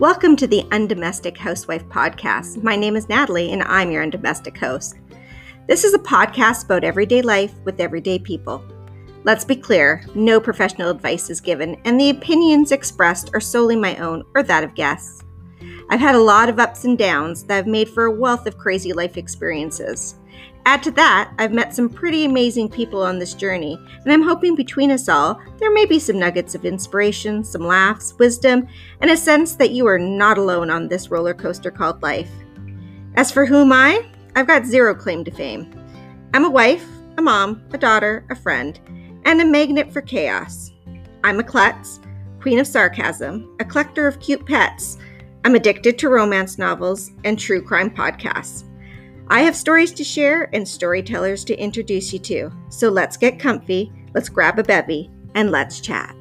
Welcome to the Undomestic Housewife Podcast. My name is Natalie, and I'm your undomestic host. This is a podcast about everyday life with everyday people. Let's be clear no professional advice is given, and the opinions expressed are solely my own or that of guests. I've had a lot of ups and downs that have made for a wealth of crazy life experiences. Add to that, I've met some pretty amazing people on this journey, and I'm hoping between us all, there may be some nuggets of inspiration, some laughs, wisdom, and a sense that you are not alone on this roller coaster called life. As for who am I? I've got zero claim to fame. I'm a wife, a mom, a daughter, a friend, and a magnet for chaos. I'm a klutz, queen of sarcasm, a collector of cute pets. I'm addicted to romance novels and true crime podcasts. I have stories to share and storytellers to introduce you to. So let's get comfy, let's grab a bevy, and let's chat.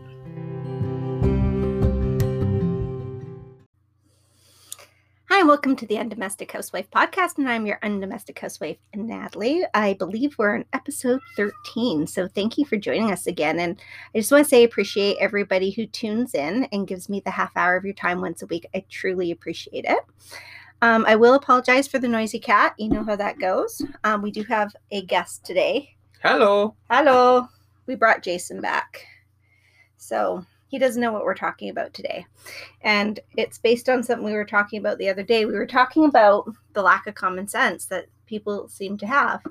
Hi, welcome to the Undomestic Housewife podcast, and I'm your Undomestic Housewife, Natalie. I believe we're on episode 13, so thank you for joining us again. And I just want to say, appreciate everybody who tunes in and gives me the half hour of your time once a week. I truly appreciate it. Um, I will apologize for the noisy cat. You know how that goes. Um, we do have a guest today. Hello. Hello. We brought Jason back. So he doesn't know what we're talking about today. And it's based on something we were talking about the other day. We were talking about the lack of common sense that people seem to have.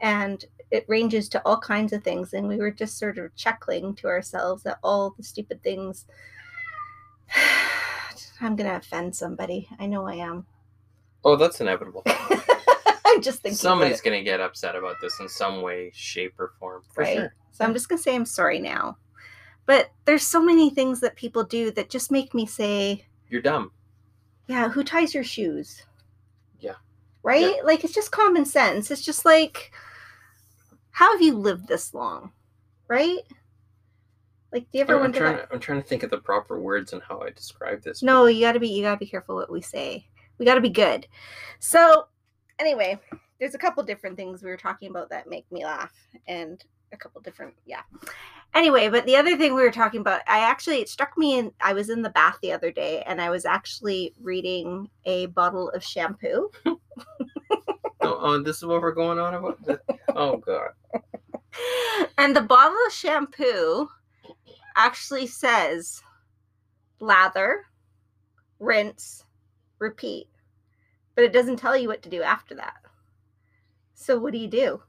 And it ranges to all kinds of things. And we were just sort of chuckling to ourselves at all the stupid things. I'm going to offend somebody. I know I am. Oh, that's inevitable. I'm just thinking. Somebody's going to get upset about this in some way, shape, or form. For right? sure. So I'm just going to say I'm sorry now. But there's so many things that people do that just make me say, You're dumb. yeah, who ties your shoes? Yeah. Right? Yeah. Like it's just common sense. It's just like, how have you lived this long? Right? Like, do you ever I'm, wonder trying? I'm trying to think of the proper words and how I describe this. No, you gotta be you gotta be careful what we say. We gotta be good. So anyway, there's a couple different things we were talking about that make me laugh and a couple different yeah. Anyway, but the other thing we were talking about, I actually it struck me in I was in the bath the other day and I was actually reading a bottle of shampoo. Oh, oh, this is what we're going on about? Oh, God. and the bottle of shampoo actually says lather, rinse, repeat. But it doesn't tell you what to do after that. So what do you do?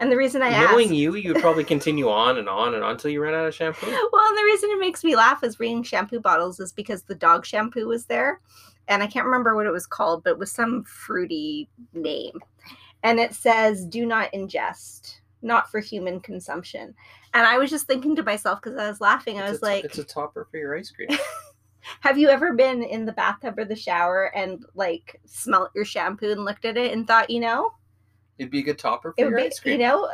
And the reason I Knowing you, you would probably continue on and on and on until you ran out of shampoo. well, and the reason it makes me laugh is reading shampoo bottles is because the dog shampoo was there, and I can't remember what it was called, but it was some fruity name, and it says "Do not ingest, not for human consumption." And I was just thinking to myself because I was laughing, I It's was like, It's a topper for your ice cream. Have you ever been in the bathtub or the shower and like smelt your shampoo and looked at it and thought, you know, It'd be a good topper it for would your be, ice cream. you know,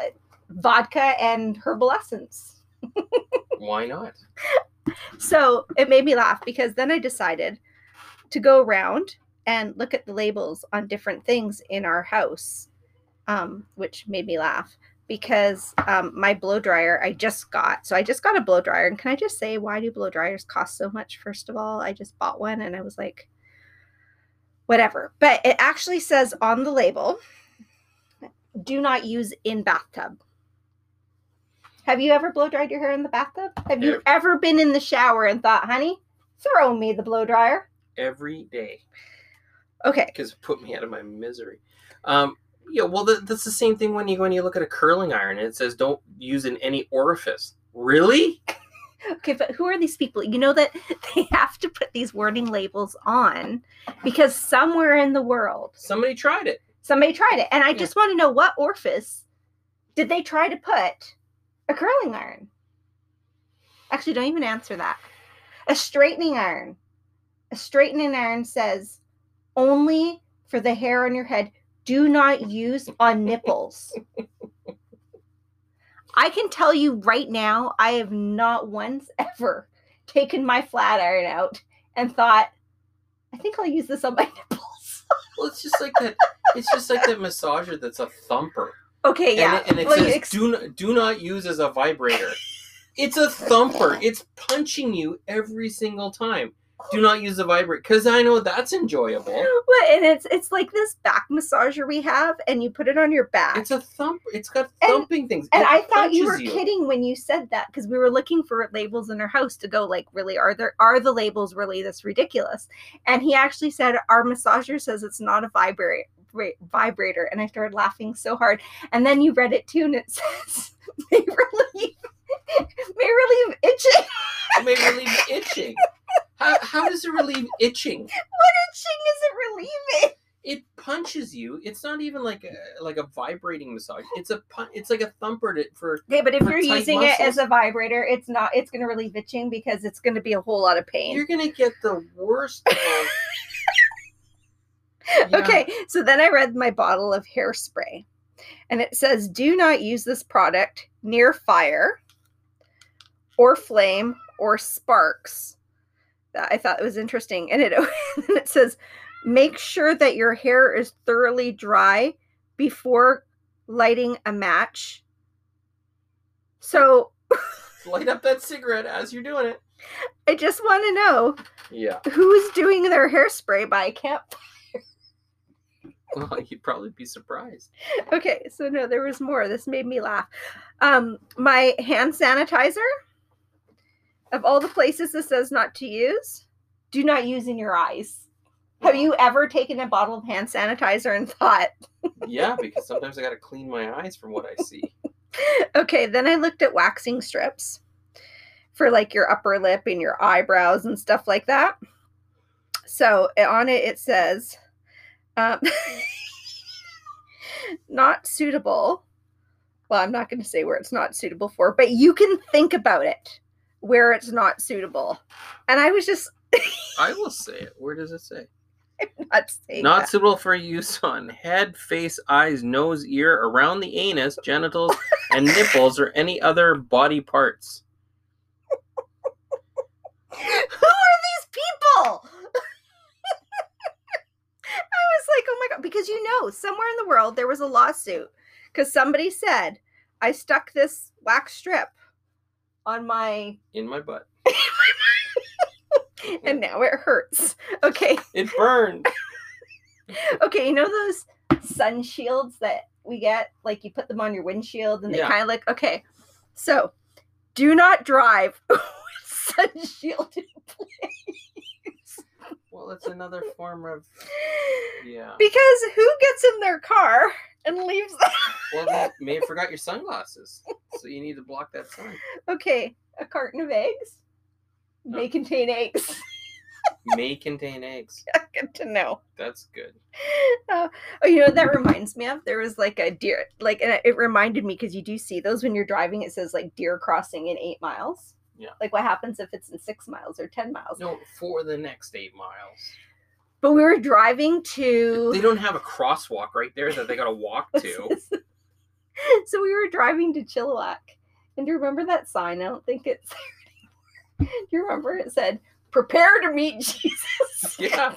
vodka and herbal essence. Why not? So it made me laugh because then I decided to go around and look at the labels on different things in our house, um, which made me laugh because um, my blow dryer I just got. So I just got a blow dryer. And can I just say, why do blow dryers cost so much? First of all, I just bought one and I was like, whatever. But it actually says on the label, do not use in bathtub. Have you ever blow dried your hair in the bathtub? Have you Ev- ever been in the shower and thought, honey, throw me the blow dryer? Every day. Okay. because it put me out of my misery. Um, yeah, well, that, that's the same thing when you when you look at a curling iron it says don't use in any orifice. Really? Okay, but who are these people? You know that they have to put these warning labels on because somewhere in the world Somebody tried it. somebody tried it. And I Yeah. just want to know what orifice did they try to put a curling iron? Actually, don't even answer that. A straightening iron. A straightening iron says only for the hair on your head. Do not use on nipples. I can tell you right now, I have not once ever taken my flat iron out and thought, I think I'll use this on my nipples. Well, it's just like that. It's just like that massager that's a thumper, Okay, yeah. and it, and it Well, says ex- do not do not use as a vibrator. it's a thumper. It's punching you every single time. Do not use the vibrator because I know that's enjoyable. But and it's it's like this back massager we have, and you put it on your back. It's a thump. It's got And- thumping things. and It I thought you were punches kidding when you said that because we were looking for labels in our house to go like, really, are there are the labels really this ridiculous? And he actually said our massager says it's not a vibrate vibrator, and I started laughing so hard. And then you read it too, and it says may relieve may relieve itching. May relieve itching. How, how does it relieve itching? What itching is it relieving? It punches you. It's not even like a like a vibrating massage. It's a pun- It's like a thumper to, for. Okay, but if you're using it as a vibrator, it's not. It's going to relieve itching because it's going to be a whole lot of pain. You're gonna get the worst. Of, Yeah. Okay, so then I read my bottle of hairspray, and it says, "Do not use this product near fire, or flame, or sparks." I thought it was interesting, and it and it says, "Make sure that your hair is thoroughly dry before lighting a match." So Light up that cigarette as you're doing it. I just want to know Yeah. who's doing their hairspray by campfire. Well, you'd probably be surprised. Okay, so no, there was more. This made me laugh. Um, my hand sanitizer, of all the places this says not to use, do not use in your eyes. Have you ever taken a bottle of hand sanitizer and thought, Yeah, because sometimes I gotta clean my eyes from what I see. okay, then I looked at waxing strips for like your upper lip and your eyebrows and stuff like that. So eh, on it, it says, um, not suitable. Well, I'm not going to say where it's not suitable for, but you can think about it where it's not suitable. And I was just I will say it. Where does it say? I'm not saying Not that. suitable for use on head, face, eyes, nose, ear, around the anus, genitals, and nipples, or any other body parts. Who are these people? I was like, oh my God. Because you know, somewhere in the world there was a lawsuit because somebody said, I stuck this wax strip on my, In my butt. and now it hurts. Okay. It burned. Okay. You know those sun shields that we get? Like you put them on your windshield and they Yeah. kind of like, okay. So do not drive with sun shield in place. Well, it's another form of yeah. Because who gets in their car and leaves them? Well, you may have forgot your sunglasses, so you need to block that sun. Okay, a carton of eggs may Oh. contain eggs. May contain eggs. Good to know. That's good. Oh, oh, you know what that reminds me of? There was like a deer, like, and it reminded me because you do see those when you're driving. It says like deer crossing in eight miles. Yeah. Like, what happens if it's in six miles or 10 miles? No, for the next eight miles. But we were driving to. They don't have a crosswalk right there that they gotta walk to. so we were driving to Chilliwack. And do you remember that sign? I don't think it's there anymore. Do you remember it said, prepare to meet Jesus? Yeah.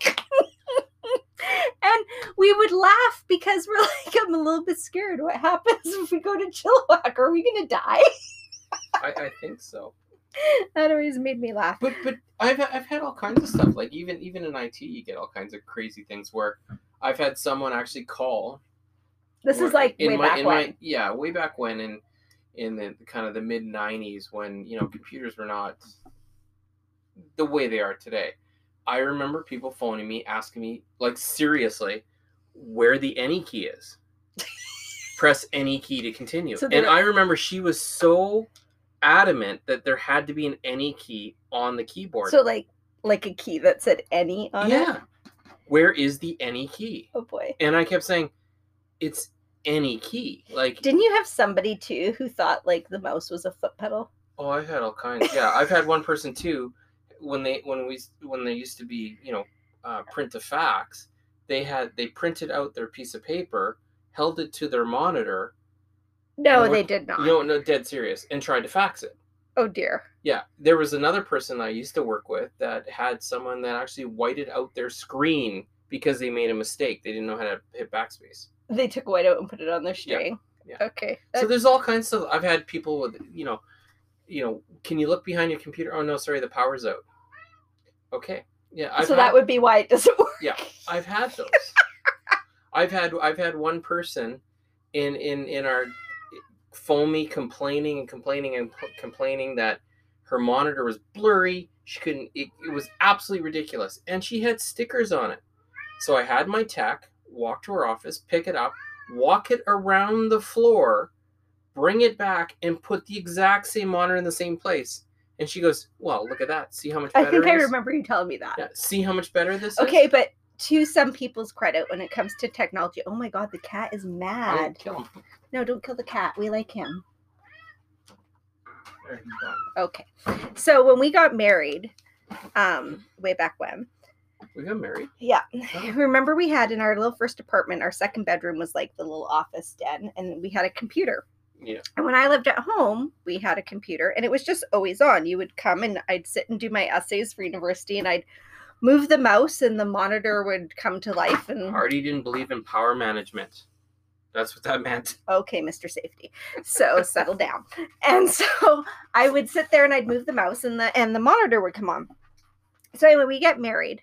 and we would laugh because we're like, I'm a little bit scared. What happens if we go to Chilliwack? Are we going to die? I, I think so. That always made me laugh. But but I've I've had all kinds of stuff. Like even even in IT, you get all kinds of crazy things. Where I've had someone actually call. This is like in way my, back in when. My, yeah, way back when, in in the kind of the mid '90s, when you know computers were not the way they are today. I remember people phoning me, asking me like seriously, where the any key is. Press any key to continue. So and I remember she was so adamant that there had to be an any key on the keyboard. So like like a key that said any on it. yeah. Where is the any key? Oh boy. And I kept saying, it's any key. Like, Didn't you have somebody too who thought like the mouse was a foot pedal? oh, I've had all kinds. Yeah, I've had one person too. When they when we when they used to be you know uh, print to fax, they had they printed out their piece of paper, held it to their monitor. No, they did not. You know, no, dead serious, and tried to fax it. oh dear. Yeah, there was another person I used to work with that had someone that actually whited out their screen because they made a mistake. They didn't know how to hit backspace. They took white out and put it on their string. yeah. Okay. So there's all kinds of. I've had people with, you know, you know, can you look behind your computer? Oh no, sorry, the power's out. Okay, Yeah, I've so had, that would be why it doesn't work. Yeah, I've had those. I've had I've had one person in in in our me complaining and complaining and p- complaining that her monitor was blurry. She couldn't. It, it was absolutely ridiculous, and she had stickers on it. So I had my tech walk to her office, pick it up, walk it around the floor, bring it back, and put the exact same monitor in the same place. And she goes, "Well, look at that. See how much better." I think I remember you telling me that. Yeah, see how much better this is. Okay, but to some people's credit, when it comes to technology, oh my god, the cat is mad. didn't kill him. No, don't kill the cat. We like him. There, he's gone. Okay. So when we got married, um, way back when, We got married. yeah, Oh. remember we had in our little first apartment, our second bedroom was like the little office den, and we had a computer. Yeah. And when I lived at home, we had a computer, and it was just always on. You would come and I'd sit and do my essays for university, and I'd move the mouse, and the monitor would come to life. And Hardy didn't believe in power management. That's what that meant. okay, Mr. Safety. So settle down. And so I would sit there and I'd move the mouse and the and the monitor would come on. So anyway, we get married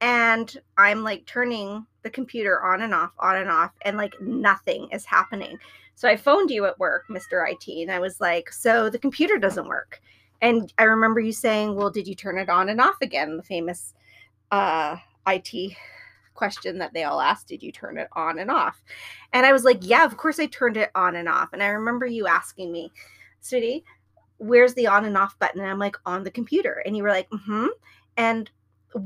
and I'm like turning the computer on and off, on and off, and like nothing is happening. So I phoned you at work, Mr. IT, and I was like, so the computer doesn't work. And I remember you saying, Well, did you turn it on and off again? The famous uh IT question that they all asked did you turn it on and off? And i was like yeah of course i turned it on and off. And i remember you asking me sweetie where's the on and off button? And i'm like on the computer. And you were like mm-hmm. And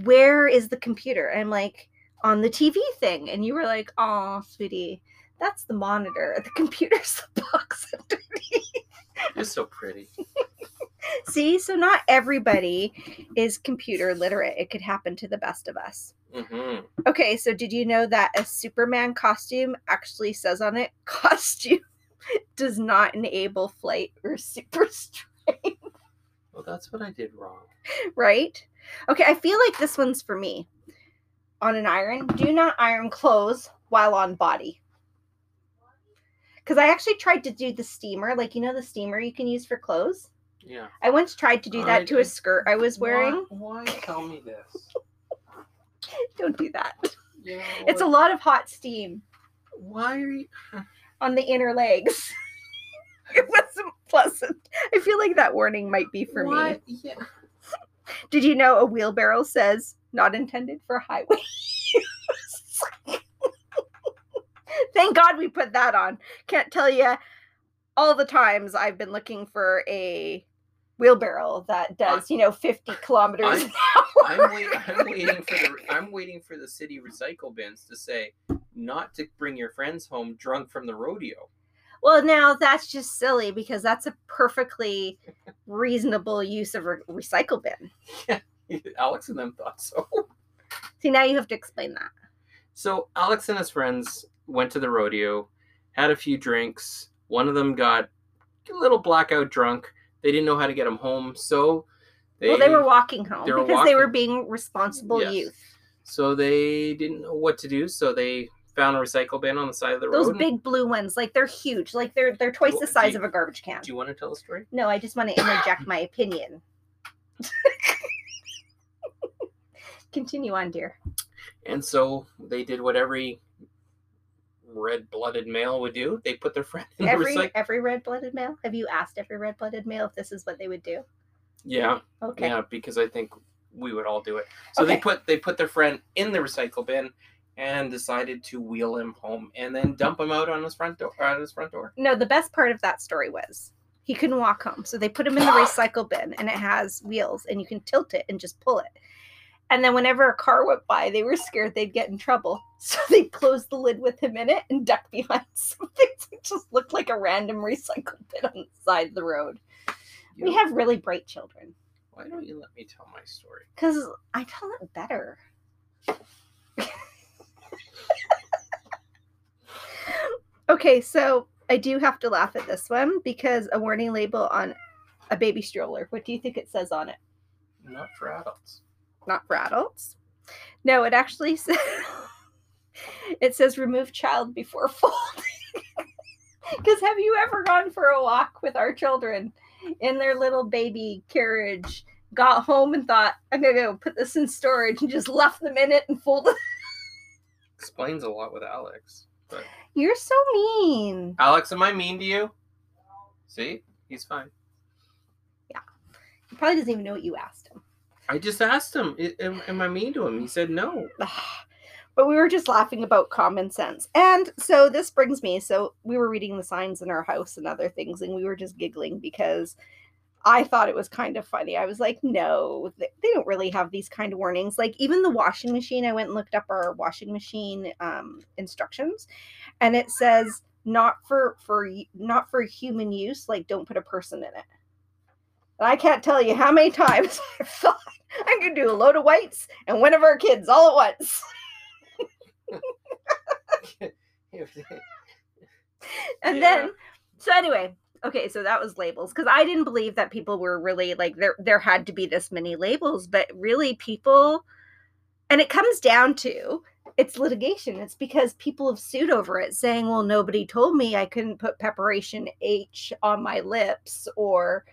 where is the computer? And i'm like on the tv thing. And you were like oh sweetie that's the monitor the computer's the box underneath It's so pretty. see so not everybody is computer literate it could happen to the best of us hmm Okay, so did you know that a Superman costume actually says on it, costume does not enable flight or super strength, Well, that's what I did wrong. right? Okay, I feel like this one's for me. On an iron, do not iron clothes while on body. Because I actually tried to do the steamer, like you know the steamer you can use for clothes. Yeah. I once tried to do that I- to a skirt I was wearing. Why, why tell me this? Don't do that. Yeah. It's a lot of hot steam. Why are you? on the inner legs. it wasn't pleasant. I feel like that warning might be for me. Yeah. Did you know a wheelbarrow says not intended for highway use? Thank God we put that on. Can't tell you all the times I've been looking for a wheelbarrow that does, you know, 50 kilometers I'm- an hour. I'm, wait, I'm waiting for the I'm waiting for the city recycle bins to say not to bring your friends home drunk from the rodeo. Well, now that's just silly because that's a perfectly reasonable use of a recycle bin. Alex and them thought so. See, now you have to explain that. So Alex and his friends went to the rodeo, had a few drinks. One of them got a little blackout drunk. They didn't know how to get him home, so they, well, they were walking home they were because they were being responsible Yes. youth. so they didn't know what to do. So they found a recycle bin on the side of the Those road. Those big blue ones, like they're huge, like they're they're twice the size do- of a garbage can. Do you want to tell the story? No, I just want to interject my opinion. Continue on, dear. And so they did what every red-blooded male would do. They put their friend in Every the recycle. every every red blooded male. Have you asked every red blooded male if this is what they would do? Yeah, Okay. yeah, because I think we would all do it. So they put they put their friend in the recycle bin and decided to wheel him home and then dump him out on his front door. Out his front door. No, the best part of that story was he couldn't walk home. So they put him in the recycle bin and it has wheels and you can tilt it and just pull it. And then whenever a car went by, they were scared they'd get in trouble. So they closed the lid with him in it and ducked behind something. that just looked like a random recycle bin on the side of the road. You We have really bright children. Why don't you let me tell my story? Because I tell it better. okay, so I do have to laugh at this one because a warning label on a baby stroller. What do you think it says on it? Not for adults. Not for adults. No, it actually says it says remove child before folding. Because have you ever gone for a walk with our children in their little baby carriage got home and thought, I'm gonna go put this in storage and just left them in it and folded. Explains a lot with Alex. But You're so mean. Alex, am I mean to you? See, he's fine. Yeah. He probably doesn't even know what you asked him. I just asked him, am, am I mean to him? He said no. but we were just laughing about common sense. And so this brings me so we were reading the signs in our house and other things, and we were just giggling because I thought it was kind of funny. I was like, no, they, don't really have these kind of warnings. Like even the washing machine, I went and looked up our washing machine um, instructions, and it says not for for not for human use. Like don't put a person in it. And I can't tell you how many times I thought I'm gonna do a load of whites and one of our kids all at once. And Yeah. then, so anyway, okay, so that was labels because I didn't believe that people were really like there. There had to be this many labels, but really, people, and it comes down to it's litigation. It's because people have sued over it, saying, "Well, nobody told me I couldn't put preparation H on my lips or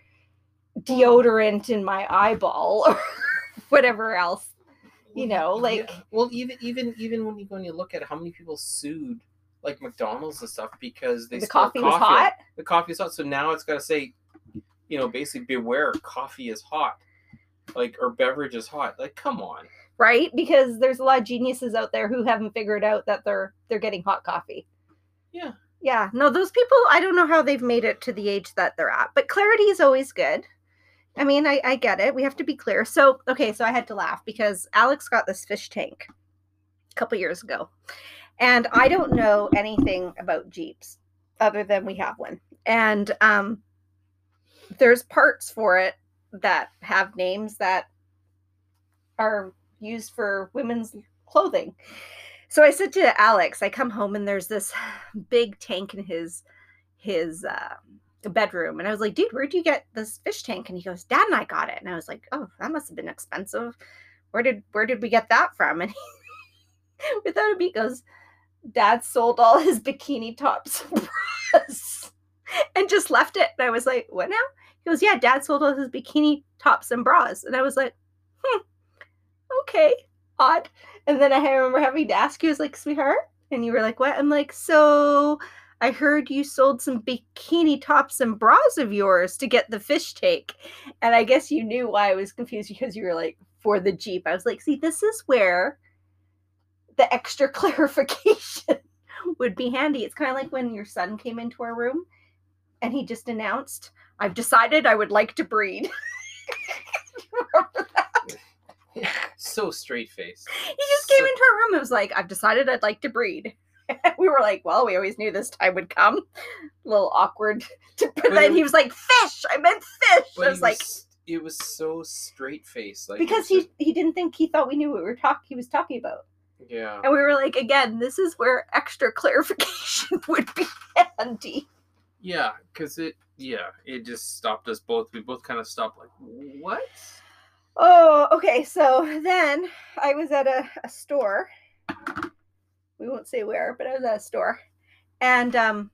deodorant in my eyeball or whatever else." You know, like- Yeah. well, even even even when you go when you look at how many people sued like McDonald's and stuff because they the spilled coffee was hot. The coffee is hot, so now it's got to say, you know, basically beware, coffee is hot, like or beverage is hot. Like, come on. right because there's a lot of geniuses out there who haven't figured out that they're they're getting hot coffee Yeah. yeah no those people i don't know how they've made it to the age that they're at but clarity is always good i mean i i get it. We have to be clear. So okay so i had to laugh because alex got this fish tank a couple years ago. And i don't know anything about jeeps other than we have one. And um there's parts for it that have names that are used for women's clothing. So I said to Alex, I come home and there's this big tank in his his uh, bedroom, and I was like, "Dude, where'd you get this fish tank?" And he goes, "Dad and I got it." And I was like, "Oh, that must have been expensive. Where did where did we get that from?" And he, without a beat, goes, "Dad sold all his bikini tops and just left it." And I was like, "What now?" He goes, "Yeah, Dad sold all his bikini tops and bras." And I was like, "Hmm, okay, odd." And then I remember having to ask you, was like, "Sweetheart," and you were like, "What?" I'm like, "So." I heard you sold some bikini tops and bras of yours to get the fish tank. And I guess you knew why I was confused because you were like, for the Jeep. I was like, see, this is where the extra clarification would be handy. It's kind of like when your son came into our room and he just announced, I've decided I would like to breed. Remember that? So straight faced. He just came into our room and was like, I've decided I'd like to breed. we were like, well, we always knew this time would come. A little awkward. To, but But then it- he was like, fish. I meant fish. I was he like, was- it was so straight faced. Like because was he he didn't think he thought we knew what we were talk he was talking about. yeah. And we were like, again, this is where extra clarification would be handy. Yeah, because it, yeah, it just stopped us both. We both kind of stopped, like, what? Oh, okay. So then I was at a, a store. We won't say where, but I was at a store. And um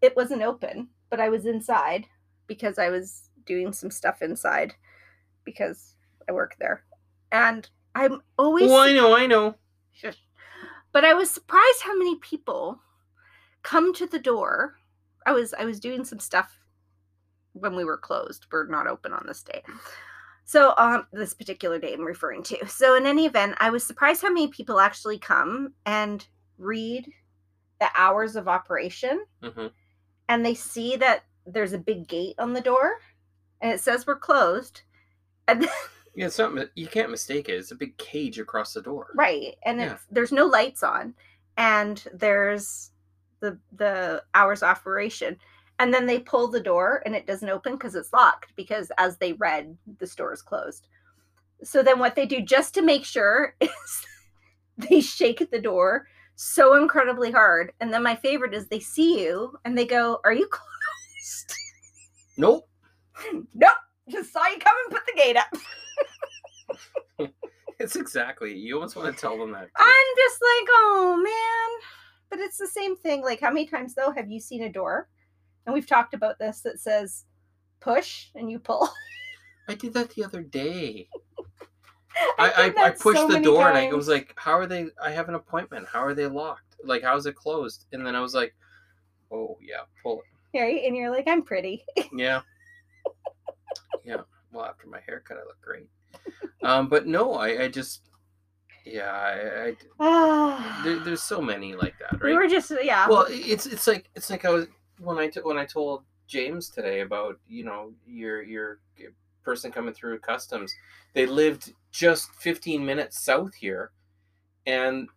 it wasn't open, but I was inside because I was doing some stuff inside because I work there. And I'm always Oh, I know, I know. Shush. But I was surprised how many people come to the door. I was I was doing some stuff when we were closed. We're not open on this day. So um this particular day I'm referring to. So in any event, I was surprised how many people actually come and read the hours of operation hmm and they see that there's a big gate on the door and it says we're closed. And then Yeah, it's not. You can't mistake it. It's a big cage across the door. right and Yeah. it's, there's no lights on and there's the the hours of operation and then they pull the door and it doesn't open because it's locked because as they read the store is closed so then what they do just to make sure is they shake at the door so incredibly hard and then my favorite is they see you and they go are you closed Nope. nope just saw you come and put the gate up It's exactly. You almost want to tell them that. I'm just like, oh man. But it's the same thing. Like, how many times though have you seen a door? And we've talked about this that says push and you pull. I did that the other day. I, I, I pushed so the door and I was like, "How are they? I have an appointment. How are they locked? Like, how's it closed?" And then I was like, "Oh yeah, pull it. right, and you're like, I'm pretty. Yeah, yeah. Well, after my haircut, I look great. Um, but no, I, I just, yeah, I, I there, there's so many like that, we were just yeah. well it's it's like it's like i was when i t- when i told james today about you know your your person coming through customs. They lived just 15 minutes south here and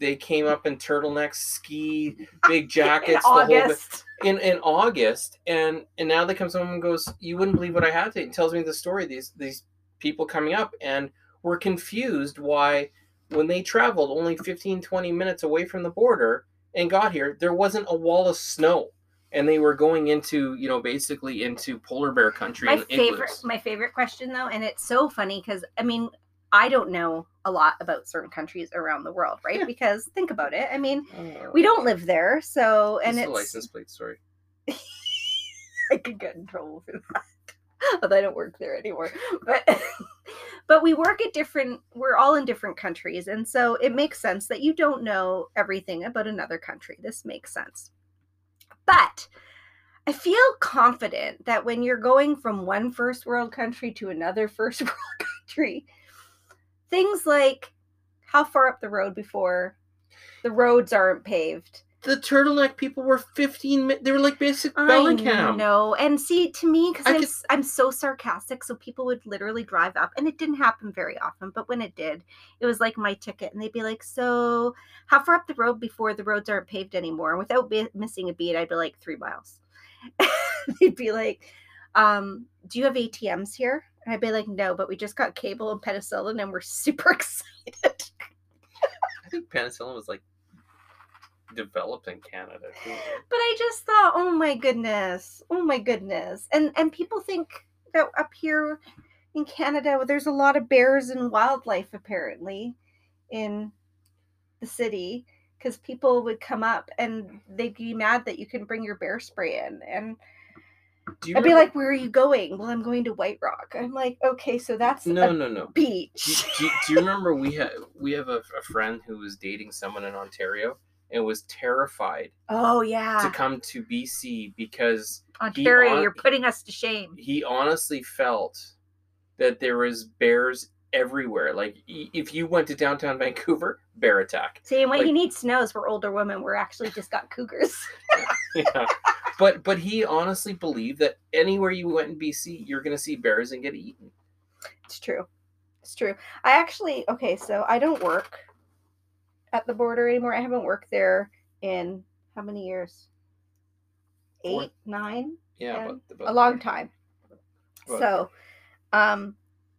they came up in turtlenecks ski big in jackets the whole August. in in august and and now they comes home and goes you wouldn't believe what i had to and tells me the story these these people coming up and were confused why when they traveled only 15 20 minutes away from the border and got here there wasn't a wall of snow and they were going into you know basically into polar bear country my favorite igloos. my favorite question though and it's so funny because i mean i don't know a lot about certain countries around the world right? Yeah. because think about it i mean Uh, we don't live there so and it's a license plate story. I could get in trouble for that although i don't work there anymore but but we work at different we're all in different countries and so it makes sense that you don't know everything about another country. This makes sense but I feel confident that when you're going from one first world country to another first world country, things like how far up the road before the roads aren't paved. The turtleneck people were 15 minutes they were like basic I Bellingham. know. And see, to me, because I I'm, could- I'm so sarcastic, so people would literally drive up, and it didn't happen very often, but when it did, it was like my ticket, and they'd be like, "So, how far up the road before the roads aren't paved anymore?" And without be- missing a beat, I'd be like, three miles. they'd be like, um, "Do you have ATMs here?" And I'd be like, "No, but we just got cable and penicillin, and we're super excited." i think penicillin was like developed in canada too. but I just thought, oh my goodness, oh my goodness, and and people think that up here in Canada, there's a lot of bears and wildlife apparently in the city because people would come up and they'd be mad that you can bring your bear spray in, and do you I'd be like, where are you going? Well, I'm going to White Rock. I'm like, okay, so that's no a no no do, beach. do, do you remember we had we have a, a friend who was dating someone in ontario and was terrified Oh yeah. to come to bc because Ontario, hon- you're putting us to shame. he honestly felt that there was bears everywhere like if you went to downtown vancouver bear attack See, and what like- he needs to know is we're older women. We're actually just got cougars. yeah. but but he honestly believed that anywhere you went in bc you're going to see bears and get eaten It's true. It's true. I actually okay, so I don't work at the border anymore. I haven't worked there in how many years? Four. Eight, nine, yeah but, but a long time. About So, um,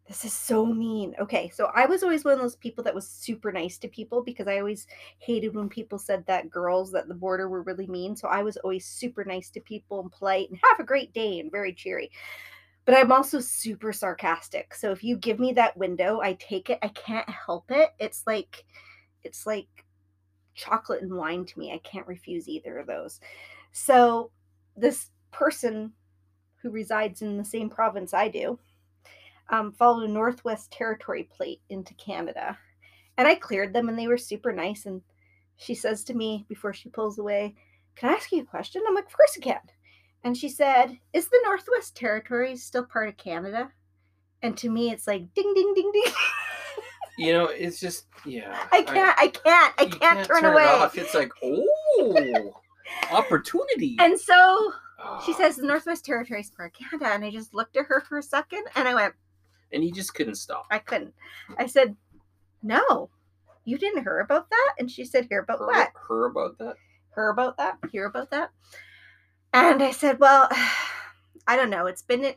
this is so mean. Okay, so I was always one of those people that was super nice to people because I always hated when people said that girls at the border were really mean. So I was always super nice to people and polite and have a great day and very cheery. But I'm also super sarcastic. So if you give me that window, I take it. I can't help it. It's like it's like chocolate and wine to me. I can't refuse either of those. So this person who resides in the same province I do um, followed a Northwest Territory plate into Canada. And I cleared them and they were super nice. And she says to me before she pulls away, Can I ask you a question? I'm like, Of course you can. And she said, Is the Northwest Territory still part of Canada? And to me, it's like ding, ding, ding, ding. you know it's just yeah I can't, I can't, I you can't, turn, it away. off. it's like oh opportunity And so she Ah. says, The Northwest part of Canada. And I just looked at her for a second and I went, and you just couldn't stop I couldn't. I said, No, you didn't hear about that? And she said, Hear about her, what? her about that Hear about that? Hear about that? And I said, Well, I don't know. It's been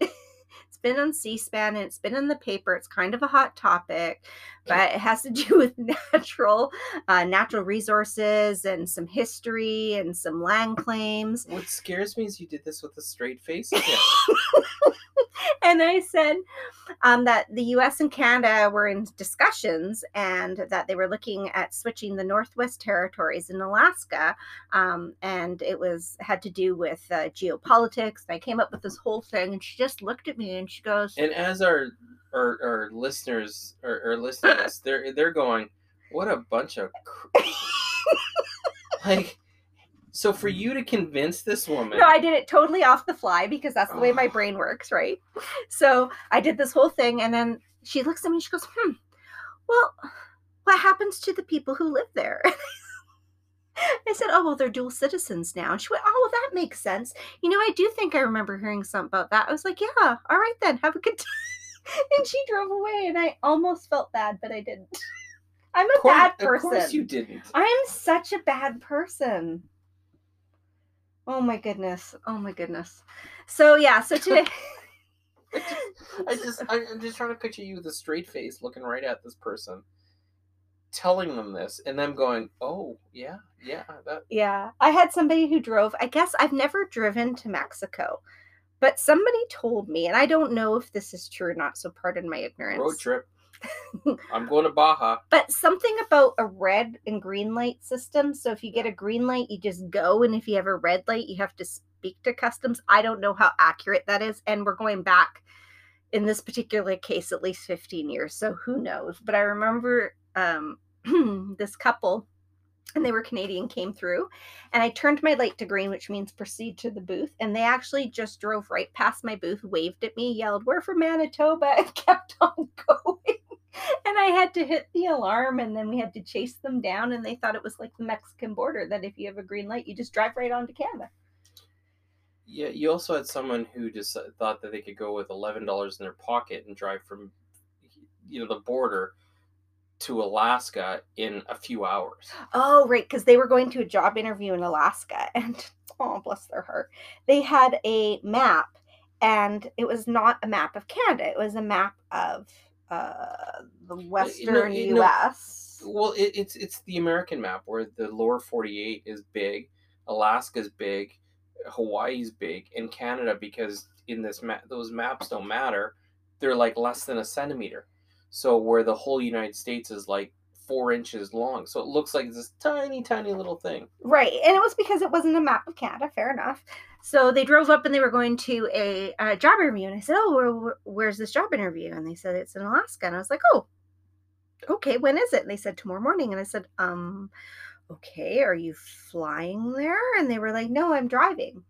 been on C-SPAN and it's been in the paper. It's kind of a hot topic, but it has to do with natural uh, natural resources and some history and some land claims. what scares me is you did this with a straight face. and I said, um, that the U.S. and Canada were in discussions, and that they were looking at switching the Northwest Territories in Alaska, um, and it was had to do with uh, geopolitics. And I came up with this whole thing, and she just looked at me and she goes, And as our our, our listeners are, are listening to this, they're they're going, "What a bunch of cr-" like." So for you to convince this woman, No, I did it totally off the fly because that's the way my Oh. brain works, right? So I did this whole thing, and then she looks at me and she goes, Hmm, well, what happens to the people who live there? I said, Oh, well, they're dual citizens now. And she went, Oh, well, that makes sense. You know, I do think I remember hearing something about that. I was like, Yeah, all right then, have a good time. and she drove away, and I almost felt bad, but I didn't. I'm a Of course- bad Of person. course you didn't. I'm such a bad person. Oh my goodness. Oh my goodness. So yeah, so today I just I, I'm just trying to picture you with a straight face looking right at this person, telling them this, and them going, "Oh yeah, yeah, that." yeah, I had somebody who drove. I guess I've never driven to Mexico. But somebody told me, and I don't know if this is true or not, so pardon my ignorance. Road trip. I'm going to Baja. But something about a red and green light system. So if you get a green light, you just go. And if you have a red light, you have to speak to customs. I don't know how accurate that is. And we're going back in this particular case at least 15 years. So who knows? But I remember um, this couple. And they were Canadian, came through, and I turned my light to green, which means proceed to the booth. And they actually just drove right past my booth, waved at me, yelled, We're from Manitoba, and kept on going and I had to hit the alarm and then we had to chase them down and they thought it was like the Mexican border that if you have a green light you just drive right on to Canada. Yeah, you also had someone who just uh, thought that they could go with eleven dollars in their pocket and drive from, you know, the border to Alaska in a few hours. Oh, right, because they were going to a job interview in Alaska and oh bless their heart. They had a map and it was not a map of Canada. It was a map of uh the western you know, US. Well, it, it's it's the American map where the lower forty-eight is big, Alaska's big, Hawaii's big, and Canada because in this map those maps don't matter. They're like less than a centimeter. So where the whole United States is like four inches long, so it looks like this tiny, tiny little thing. Right. And it was because it wasn't a map of Canada. Fair enough. So they drove up and they were going to a, a job interview. And I said, Oh, where, where- where's this job interview? And they said, It's in Alaska. And I was like, Oh, okay. When is it? And they said, Tomorrow morning. And I said, Um, okay. Are you flying there? And they were like, No, I'm driving.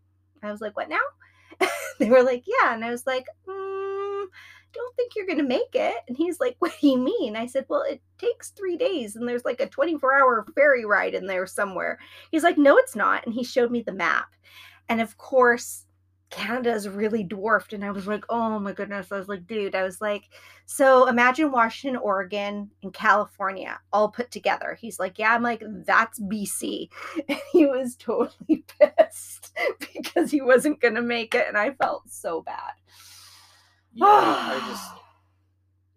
I was like, What now? they were like, Yeah. And I was like, mm, don't think you're going to make it. And he's like, What do you mean? I said, Well, it takes three days and there's like a 24 hour ferry ride in there somewhere. He's like, No, it's not. And he showed me the map. And of course, Canada is really dwarfed. And I was like, Oh my goodness. I was like, Dude, I was like, So imagine Washington, Oregon, and California all put together. He's like, Yeah, I'm like, That's BC. And he was totally pissed because he wasn't going to make it. And I felt so bad. Yeah, I just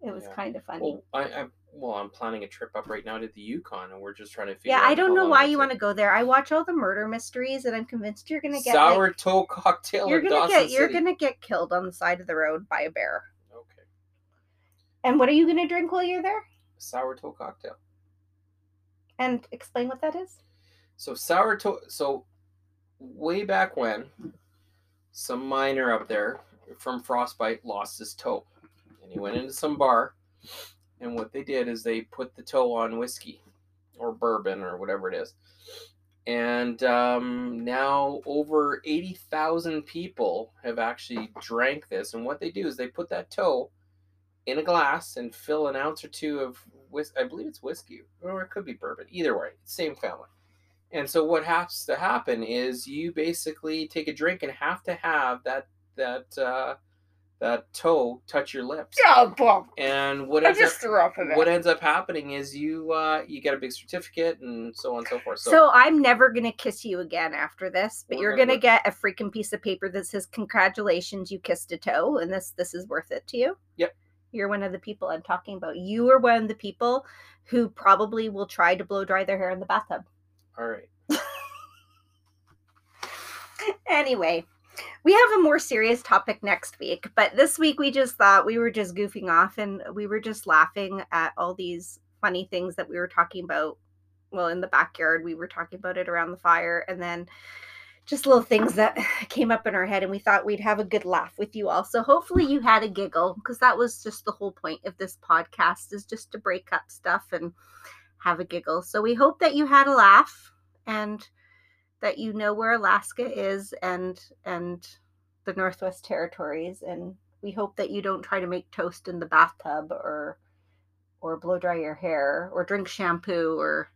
it was Yeah. kind of funny. well, I, I well, I'm planning a trip up right now to the Yukon, and we're just trying to figure. yeah, out I don't know why you want to go there. I watch all the murder mysteries, and I'm convinced you're gonna get sour like, toe cocktail. you're gonna Dawson get you're gonna get killed on the side of the road by a bear. okay. And what are you gonna drink while you're there? Sour toe cocktail. And explain what that is. So sour toe. So way back when, some miner up there from Frostbite lost his toe, and he went into some bar, and what they did is they put the toe on whiskey, or bourbon, or whatever it is, and um, now over eighty thousand people have actually drank this. And what they do is they put that toe in a glass and fill an ounce or two of whis- I believe it's whiskey, or it could be bourbon. Either way, same family. And so what has to happen is you basically take a drink and have to have that that uh, that toe touch your lips. Oh, well, And what I ends just up threw up what ends up happening is you uh, you get a big certificate and so on and so forth. So, So, I'm never gonna kiss you again after this, but you're gonna gonna get a freaking piece of paper that says "Congratulations, you kissed a toe," and this this is worth it to you. Yep. You're one of the people I'm talking about. You are one of the people who probably will try to blow dry their hair in the bathtub. all right. anyway, we have a more serious topic next week, but this week we just thought we were just goofing off and we were just laughing at all these funny things that we were talking about. Well, in the backyard, we were talking about it around the fire, and then just little things that came up in our head, and we thought we'd have a good laugh with you all. So hopefully you had a giggle because that was just the whole point of this podcast is just to break up stuff and have a giggle. So we hope that you had a laugh and that you know where Alaska is and and the Northwest Territories and we hope that you don't try to make toast in the bathtub or or blow dry your hair or drink shampoo or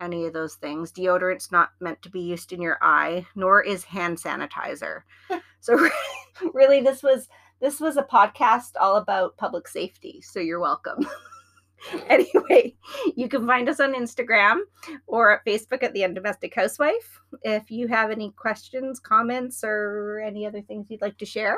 any of those things. Deodorant's not meant to be used in your eye, nor is hand sanitizer. so really this was this was a podcast all about public safety. So you're welcome. anyway, you can find us on Instagram or at Facebook at the Undomestic Housewife. If you have any questions, comments, or any other things you'd like to share,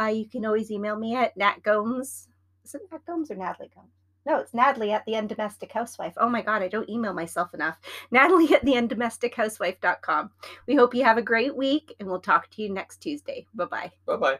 uh, you can always email me at Nat Gomes. Is it Nat Gomes or Natalie Gomes? No, it's Natalie at the Undomestic Housewife. Oh my God, I don't email myself enough. Natalie at the Undomestichousewife.com. We hope you have a great week and we'll talk to you next Tuesday. Bye bye. Bye bye.